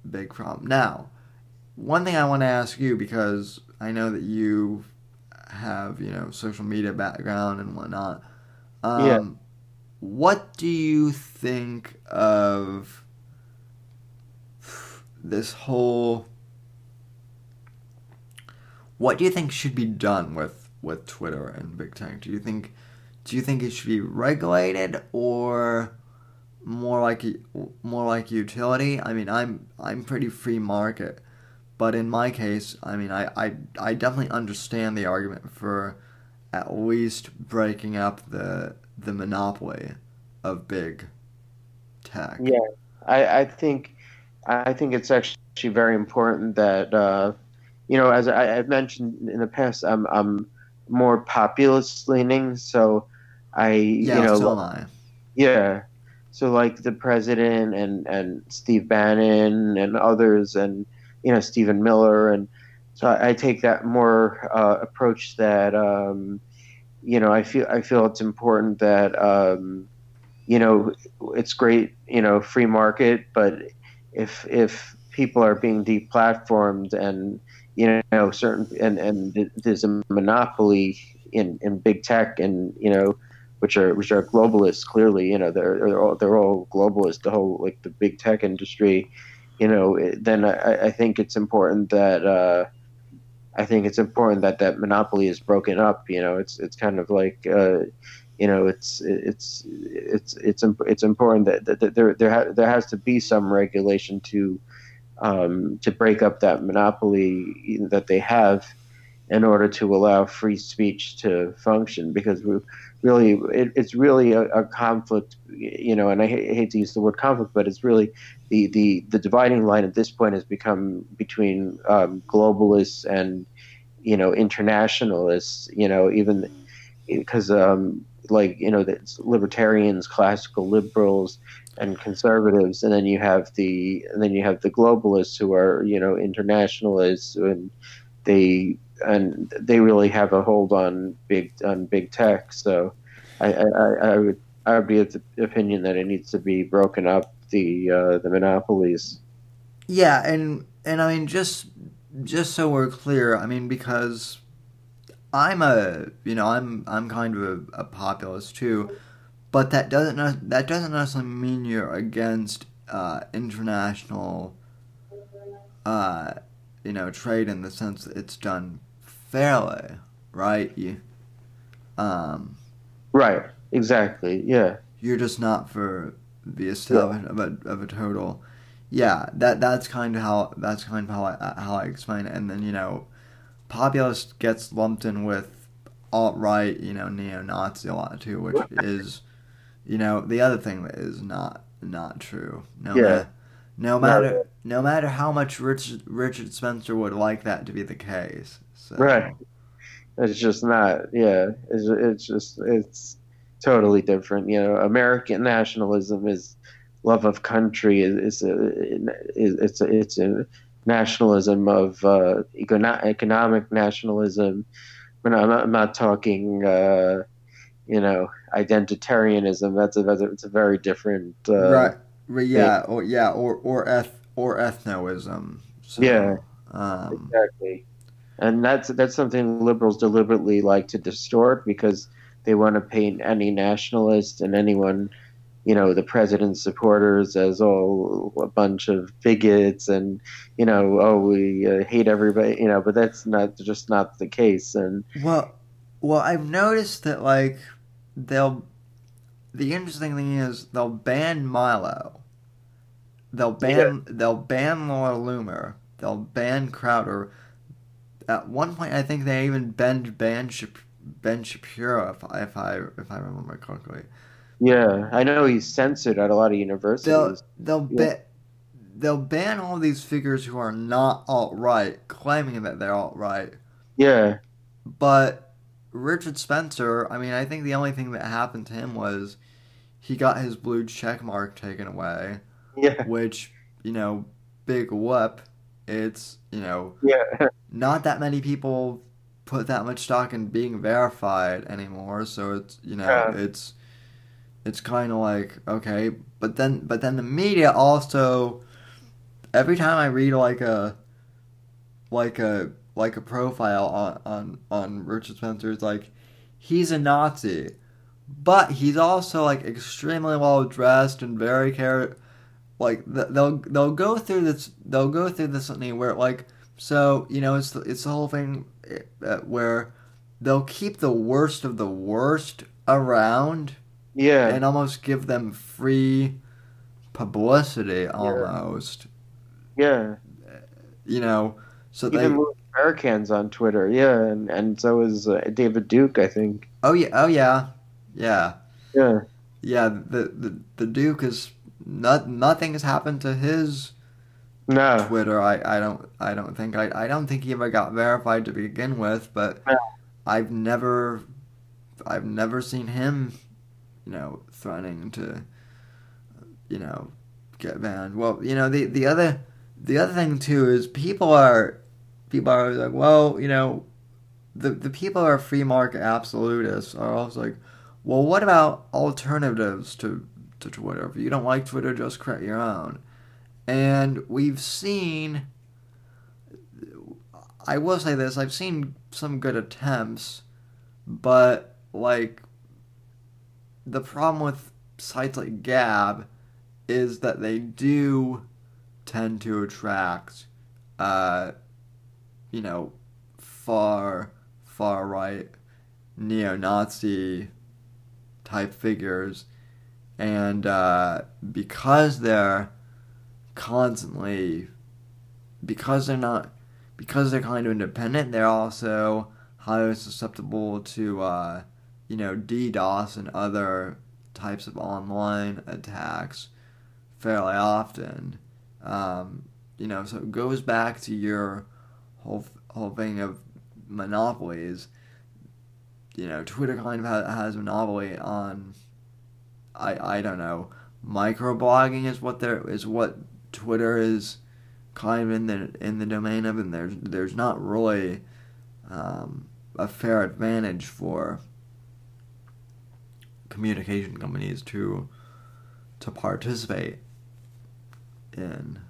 big problem. Now, one thing I want to ask you because I know that you have you know social media background and whatnot. Um, yeah. What do you think of this whole? What do you think should be done with with Twitter and Big Tech? Do you think do you think it should be regulated or more like more like utility? I mean, I'm I'm pretty free market, but in my case, I mean, I I, I definitely understand the argument for at least breaking up the the monopoly of big tech. Yeah, I I think I think it's actually very important that uh, you know, as I, have mentioned in the past, I'm I'm more populist leaning. So I, yeah, you know, so I. yeah. So like the president and and Steve Bannon and others and you know Stephen Miller and so I, I take that more uh, approach that um, you know I feel I feel it's important that um, you know it's great you know free market but if if people are being deplatformed and you know certain and and there's a monopoly in in big tech and you know which are which are globalists. Clearly, you know, they're they're all, they're all globalist. The whole like the big tech industry, you know. Then I, I think it's important that. Uh, I think it's important that that monopoly is broken up. You know, it's it's kind of like, uh, you know, it's it's it's it's it's important that, that, that there there ha- there has to be some regulation to um, to break up that monopoly that they have in order to allow free speech to function because we really it, it's really a, a, conflict you know and I hate to use the word conflict but it's really the, the, the dividing line at this point has become between um, globalists and you know internationalists. You know even because um, like you know the libertarians, classical liberals, and conservatives, and then you have the and then you have the globalists who are you know internationalists and they and they really have a hold on big on big tech. So I, I, I would I would be of the opinion that it needs to be broken up the uh, the monopolies. Yeah, and and I mean just just so we're clear, I mean because I'm a you know I'm I'm kind of a, a populist too, but that doesn't that doesn't necessarily mean you're against uh, international uh, you know trade in the sense that it's done fairly, right? You, um, right, exactly, yeah. You're just not for the establishment yeah. of a of a total. Yeah, that that's kind of how that's kind of how I how I explain it, and then you know, populist gets lumped in with alt right, you know, neo Nazi a lot too, which is, you know, the other thing that is not not true. No yeah. matter no matter no matter how much Richard Richard Spencer would like that to be the case. So. Right. It's just not. Yeah. It's it's just it's totally different. You know, American nationalism is love of country. is a, it's a, it's a nationalism of uh, economic nationalism. But I'm not, I'm not talking. Uh, you know, identitarianism. That's a that's a, it's a very different. Uh, right. Yeah. Thing. Or yeah. Or or eth or ethnoism. So, yeah. Um, exactly. And that's that's something liberals deliberately like to distort because they want to paint any nationalist and anyone, you know, the president's supporters as all a bunch of bigots and, you know, oh, we uh, hate everybody, you know, but that's not just not the case. And well, well, I've noticed that like they'll. The interesting thing is they'll ban Milo. They'll ban yeah. they'll ban Laura Loomer. They'll ban Crowder. At one point, I think they even banned banned Ben Shapiro, if I, if I if I remember correctly. Yeah, I know he's censored at a lot of universities. They'll they'll yeah. ban they'll ban all these figures who are not alt right, claiming that they're alt right. Yeah, but Richard Spencer, I mean, I think the only thing that happened to him was he got his blue check mark taken away. Yeah, which you know, big whoop. It's you know, yeah, not that many people put that much stock in being verified anymore. So it's you know yeah. it's it's kind of like okay, but then but then the media also every time I read like a like a like a profile on on on Richard Spencer, it's like he's a Nazi, but he's also like extremely well dressed and very care. Like they'll they'll go through this they'll go through this thing where like so you know it's the, it's the whole thing uh, where they'll keep the worst of the worst around. Yeah. And almost give them free publicity almost. Yeah. You know, so Even they. Louis Farrakhan's on Twitter, yeah, and and so is uh, David Duke, I think. Oh yeah, oh yeah, yeah, yeah, yeah. The the the Duke is not nothing has happened to his no. Twitter. I, I don't I don't think I I don't think he ever got verified to begin with, but no. I've never I've never seen him, you know, threatening to you know, get banned. Well, you know, the the other the other thing too is people are people are like, well, you know, the the people who are free market absolutists are also like, well, what about alternatives to to Twitter? If you don't like Twitter, just create your own. And we've seen, I will say this, I've seen some good attempts, but like the problem with sites like Gab is that they do tend to attract, uh, you know, far far right neo-Nazi type figures, and uh, because they're constantly because they're not because they're kind of independent, they're also highly susceptible to uh, you know DDoS and other types of online attacks fairly often. Um, you know, so it goes back to your whole whole thing of monopolies. You know, Twitter kind of has, has monopoly on. I I don't know. Microblogging is what there is what Twitter is kind of in the in the domain of, and there's there's not really um, a fair advantage for communication companies to to participate in.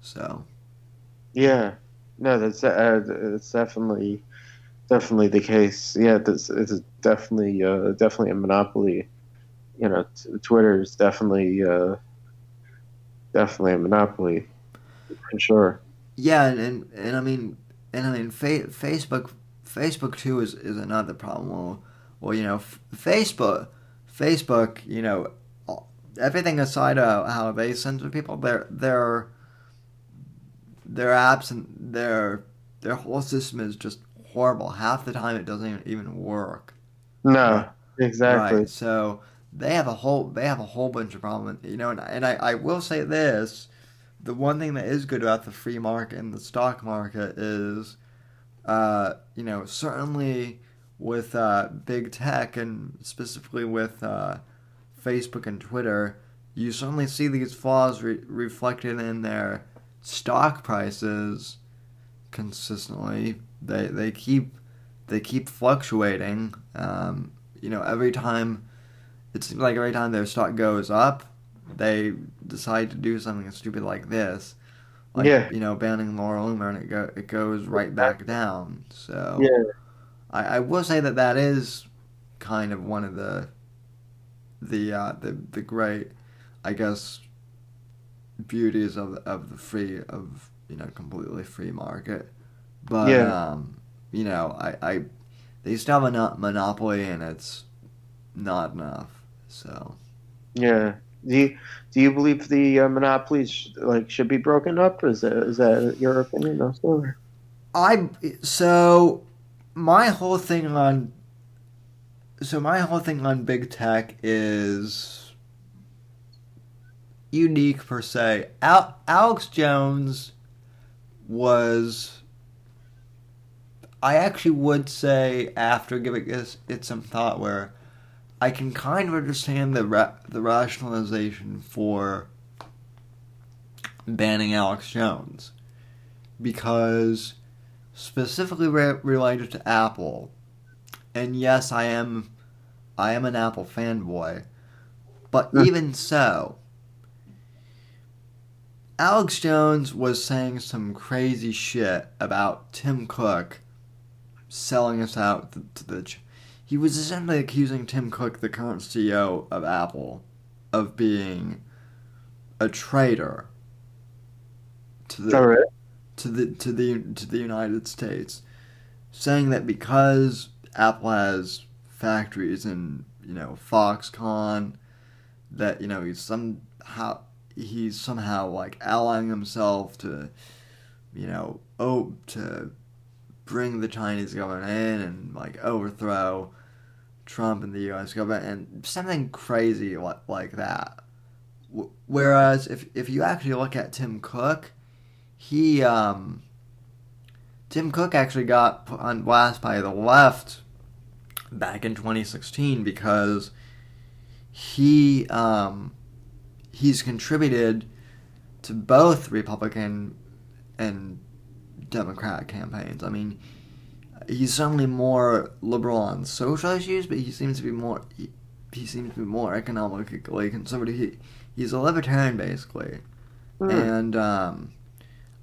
So. Yeah, no, that's uh, that's definitely definitely the case. Yeah, this is definitely uh, definitely a monopoly. You know, t- Twitter is definitely uh, definitely a monopoly for sure. Yeah, and, and, and I mean, and I mean, fa- Facebook, Facebook too is, is another problem. Well, well, you know, f- Facebook, Facebook, you know, everything aside of how they censor people, their their their apps and their their whole system is just horrible. Half the time, it doesn't even work. No, exactly. Right. So they have a whole they have a whole bunch of problems. You know, and, and I, I will say this the one thing that is good about the free market and the stock market is, uh, you know, certainly with uh, big tech and specifically with uh, Facebook and Twitter, you certainly see these flaws re- reflected in their stock prices consistently. They they keep they keep fluctuating. Um, you know, every time it seems like every time their stock goes up, they decide to do something stupid like this, like Yeah. you know, banning Laura Loomer, and it go it goes right back down. So Yeah, I, I will say that that is kind of one of the the uh, the the great, I guess, beauties of of the free of you know completely free market, but Yeah. um, you know I, I they still have a monopoly and it's not enough. So yeah. Do you, do you believe the uh, monopolies like should be broken up? Is that is that your opinion also? I so my whole thing on so my whole thing on big tech is unique per se. Al- Alex Jones was I actually would say after giving this it some thought where I can kind of understand the ra- the rationalization for banning Alex Jones because specifically re- related to Apple. And yes, I am I am an Apple fanboy, but Hmm. even so, Alex Jones was saying some crazy shit about Tim Cook selling us out to, to the. He was essentially accusing Tim Cook, the current CEO of Apple, of being a traitor to the oh, right. to the to the to the United States, saying that because Apple has factories in you know Foxconn, that you know he's somehow he's somehow like allying himself to you know oh to bring the Chinese government in and like overthrow Trump and the U.S. government and something crazy like like that. W- Whereas if if you actually look at Tim Cook, he um Tim Cook actually got put on blast by the left back in 2016 because he um he's contributed to both Republican and Democrat campaigns. I mean, he's certainly more liberal on social issues, but he seems to be more he, he seems to be more economically conservative. He, he's a libertarian basically, Hmm. and um,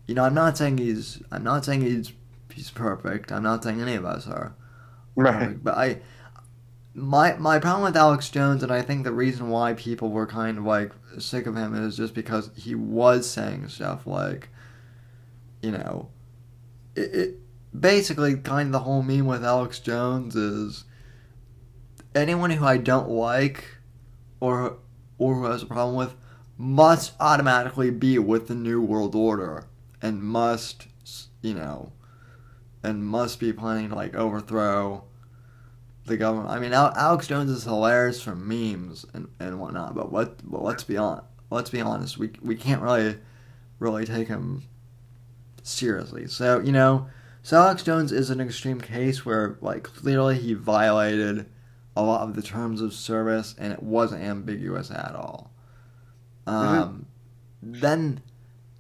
you know, I'm not saying he's I'm not saying he's he's perfect. I'm not saying any of us are Right. perfect, but I my my problem with Alex Jones, and I think the reason why people were kind of like sick of him is just because he was saying stuff like, you know, it, it basically kind of the whole meme with Alex Jones is anyone who I don't like or or who has a problem with must automatically be with the new world order and must you know and must be planning to like overthrow the government. I mean, Alex Jones is hilarious for memes and, and whatnot, but what? But let's be on. Let's be honest. We we can't really really take him seriously. So you know, so Alex Jones is an extreme case where like clearly he violated a lot of the terms of service and it wasn't ambiguous at all. Um, mm-hmm. Then,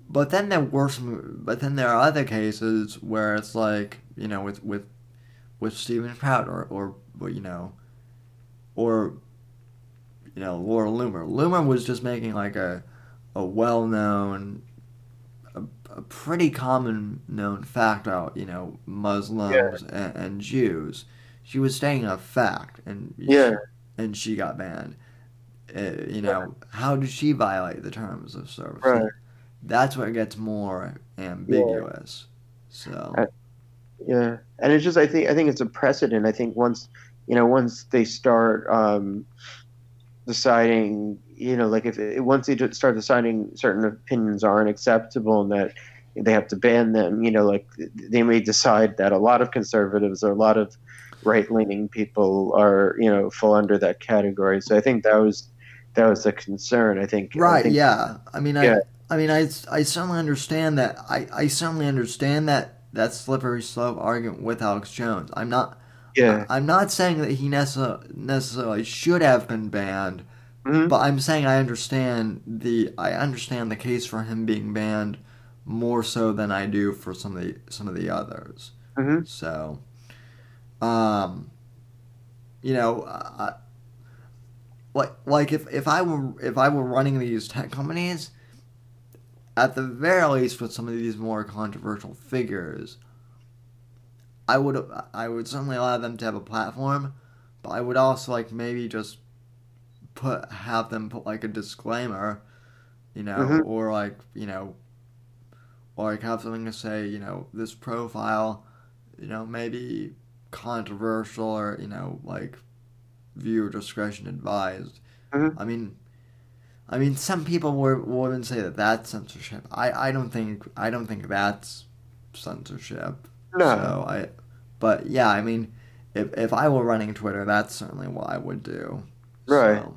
but then there were some. But then there are other cases where it's like you know with with with Stephen Prout or or you know, or you know Laura Loomer. Loomer was just making like a a well known, a, pretty common known fact about you know Muslims yeah. and, and, Jews. She was stating a fact, and yeah, she, and she got banned. Uh, you know, how did she violate the terms of service? Right. That's where it gets more ambiguous. Yeah. So. I, yeah, and it's just I think I think it's a precedent. I think once you know once they start um, deciding, you know, like if it, once they start deciding certain opinions aren't acceptable and that they have to ban them, you know, like they may decide that a lot of conservatives or a lot of right leaning people are you know fall under that category. So I think that was that was a concern. I think. Right. I think, yeah. I mean, yeah. I, I mean, I, I certainly understand that. I, I certainly understand that that slippery slope argument with Alex Jones. I'm not. Yeah. I, am not saying that he necess- necessarily should have been banned, mm-hmm. but I'm saying I understand the I understand the case for him being banned more so than I do for some of the some of the others. Mm-hmm. So, um, you know, uh, like like if if I were if I were running these tech companies, at the very least with some of these more controversial figures, I would I would certainly allow them to have a platform, but I would also like maybe just put have them put like a disclaimer, you know, mm-hmm. or like you know, or like have something to say, you know, this profile, you know, maybe controversial or you know like viewer discretion advised. Mm-hmm. I mean, I mean, some people would, would say that that's censorship. I, I don't think I don't think that's censorship. No. So I, but yeah, I mean, if if I were running Twitter, that's certainly what I would do. Right. So,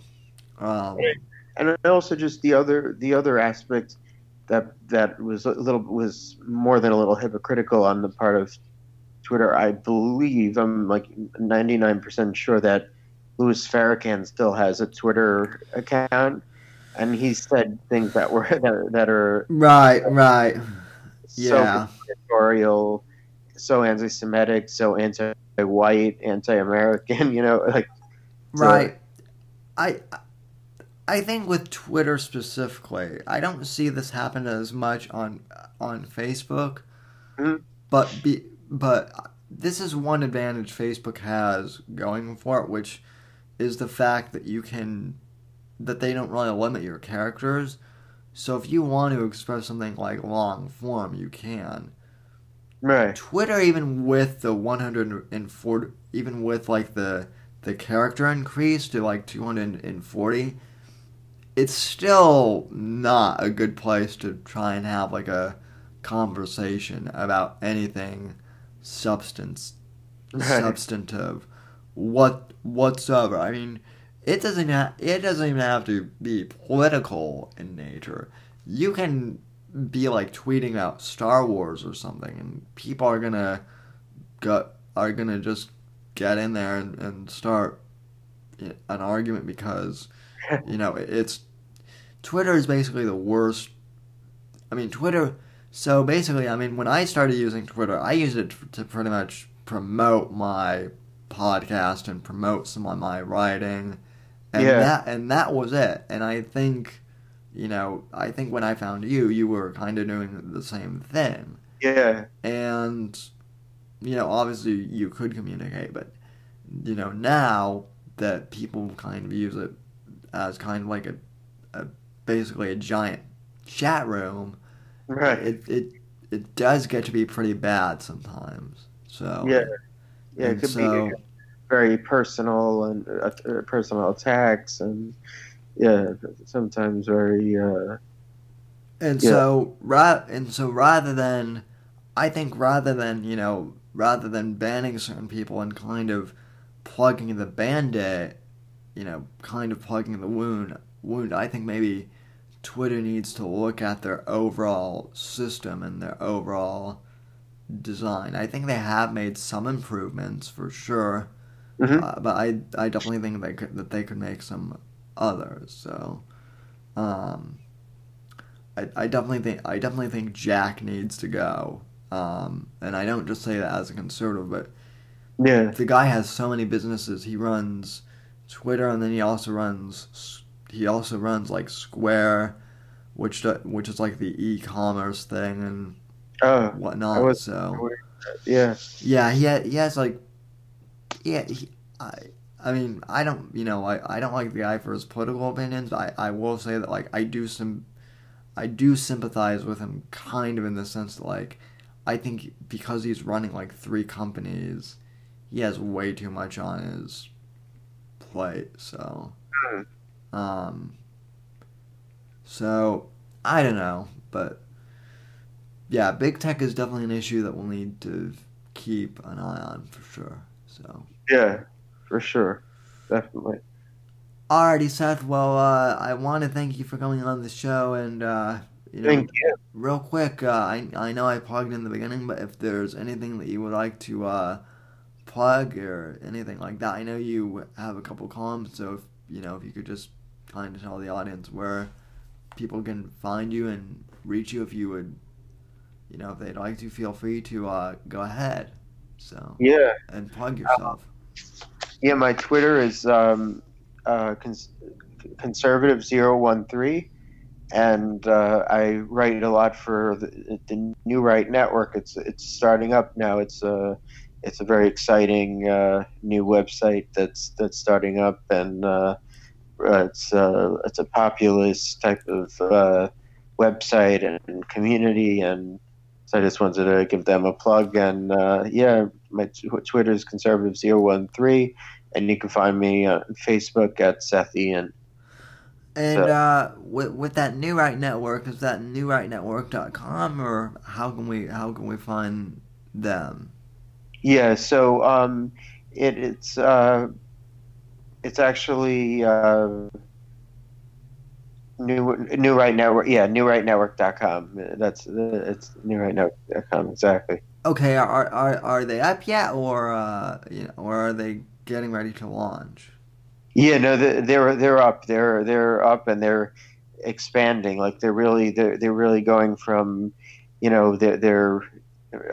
um, right. And also just the other the other aspect that that was a little was more than a little hypocritical on the part of Twitter. I believe I'm like 99% sure that Louis Farrakhan still has a Twitter account and he said things that were that, that are right, right, so yeah, conspiratorial, so anti-Semitic, so anti-white, anti-American. You know, like so. right. I I think with Twitter specifically, I don't see this happen as much on on Facebook, mm-hmm. but be but this is one advantage Facebook has going for it, which is the fact that you can that they don't really limit your characters. So if you want to express something like long form, you can. Right. Twitter, even with the 140, even with like the the character increase to like 240, it's still not a good place to try and have like a conversation about anything substance right. substantive what whatsoever. I mean, it doesn't ha- it doesn't even have to be political in nature. You can be like tweeting out Star Wars or something, and people are gonna go, are gonna just get in there and, and start an argument because you know it's Twitter is basically the worst. I mean, Twitter. So basically, I mean, when I started using Twitter, I used it to pretty much promote my podcast and promote some of my writing and yeah. that and that was it. And I think, you know, I think when I found you, you were kind of doing the same thing. Yeah. And you know, obviously you could communicate, but you know, now that people kind of use it as kind of like a, a basically a giant chat room, Right. it it it does get to be pretty bad sometimes. So Yeah. Yeah, it could so- be very personal and uh, uh, personal attacks and yeah, sometimes very uh, And Yeah. so, ra- and so rather than, I think rather than you know, rather than banning certain people and kind of plugging the band-aid, you know, kind of plugging the wound, wound, I think maybe Twitter needs to look at their overall system and their overall design. I think they have made some improvements for sure, Mhm. uh, but I I definitely think they could, that they could make some others. So, um, I, I definitely think I definitely think Jack needs to go. Um, and I don't just say that as a conservative, but yeah, the guy has so many businesses. He runs Twitter, and then he also runs he also runs like Square, which do- which is like the e-commerce thing and oh whatnot. So yeah, yeah, he ha- he has like yeah. He, I I mean I don't you know I, I don't like the guy for his political opinions. But I I will say that like I do some I do sympathize with him kind of in the sense that like I think because he's running like three companies, he has way too much on his plate. So um so I don't know, but yeah, big tech is definitely an issue that we'll need to keep an eye on for sure. So, yeah, for sure, definitely. alrighty, Seth. Well, uh, I want to thank you for coming on the show, and uh, you know, Thank you. real quick, uh, I I know I plugged in the beginning, but if there's anything that you would like to uh, plug or anything like that, I know you have a couple columns, so if you know if you could just kind of tell the audience where people can find you and reach you, if you would, you know, if they'd like to, feel free to uh, go ahead. So Yeah, and plug yourself. yeah. My Twitter is um, uh, cons- conservative 013 and uh, I write a lot for the, the New Right Network. It's it's starting up now. It's a it's a very exciting uh, new website that's that's starting up, and uh, uh, it's uh, it's a populist type of uh, website and community, and so I just wanted to give them a plug. And uh, yeah, my tw- Twitter is conservative 013 and you can find me on Facebook at Seth Ian. And So- uh, with with that New Right Network, is that newrightnetwork.com or how can we how can we find them? Yeah, so um, it, it's uh, it's actually uh, new new right network. Yeah, newrightnetwork.com. That's it's newrightnetwork.com exactly. Okay, are are are they up yet, or uh, you know, or are they getting ready to launch? Yeah, no, they- they're they're up. They're they're up and they're expanding. Like they're really they're they're really going from, you know, they're they're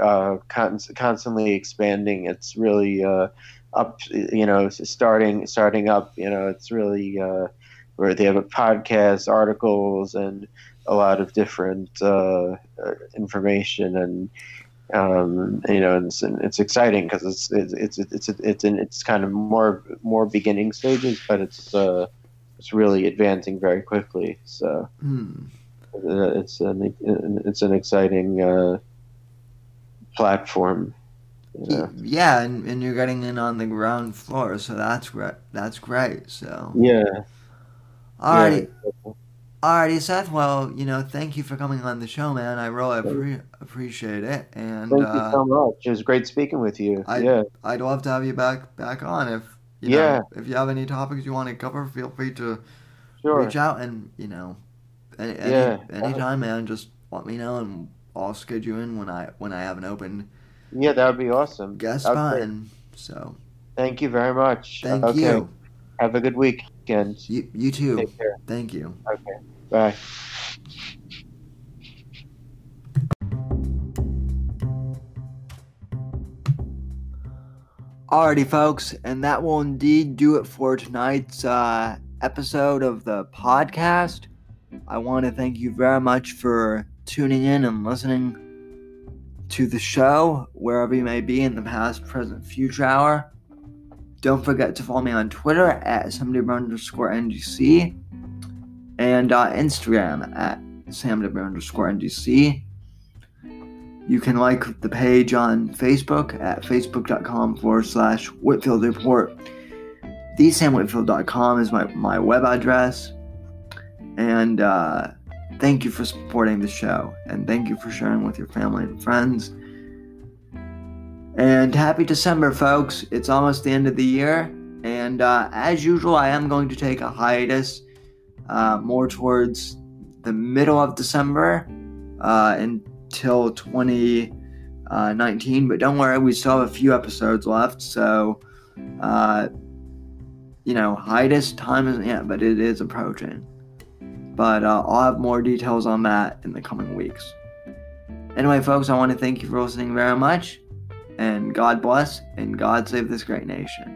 uh, con- constantly expanding. It's really uh, up. You know, starting starting up. You know, it's really uh, where they have a podcast, articles, and a lot of different uh, uh, information and. Um, you know, and it's, and it's exciting because it's it's it's it's it's it's, in, it's kind of more more beginning stages, but it's uh, it's really advancing very quickly. So uh, it's an it's an exciting uh, platform. Know? Yeah, and, and you're getting in on the ground floor, so that's great. That's great. So, Yeah. alrighty, alrighty, Seth. Well, you know, thank you for coming on the show, man. I really appre- appreciate it, and Thank uh, you so much. It was great speaking with you. I- yeah. I'd love to have you back back on if you Yeah. know if you have any topics you want to cover. Feel free to Sure. reach out and you know, any, any Yeah. anytime, man. Just let me know and I'll schedule you in when I when I have an open Yeah, that would be awesome. guest That'd be spot. great. And so, Thank you very much. thank okay. you. Have a good weekend. You you too. Take care. Thank you. Okay. Bye. Alrighty, folks, and that will indeed do it for tonight's uh, episode of the podcast. I want to thank you very much for tuning in and listening to the show, wherever you may be in the past, present, future hour. Don't forget to follow me on Twitter at samdib underscore NGC and uh, Instagram at samdib underscore NGC. You can like the page on Facebook at facebook.com forward slash Whitfield Report. TheSamWhitfield.com is my, my web address. And uh, thank you for supporting the show. And thank you for sharing with your family and friends. And happy December, folks. It's almost the end of the year. And uh, as usual, I am going to take a hiatus uh, more towards the middle of December uh, until 2019. But don't worry, we still have a few episodes left. So, uh, you know, hiatus time isn't yet, but it is approaching. But uh, I'll have more details on that in the coming weeks. Anyway, folks, I want to thank you for listening very much. And God bless and God save this great nation.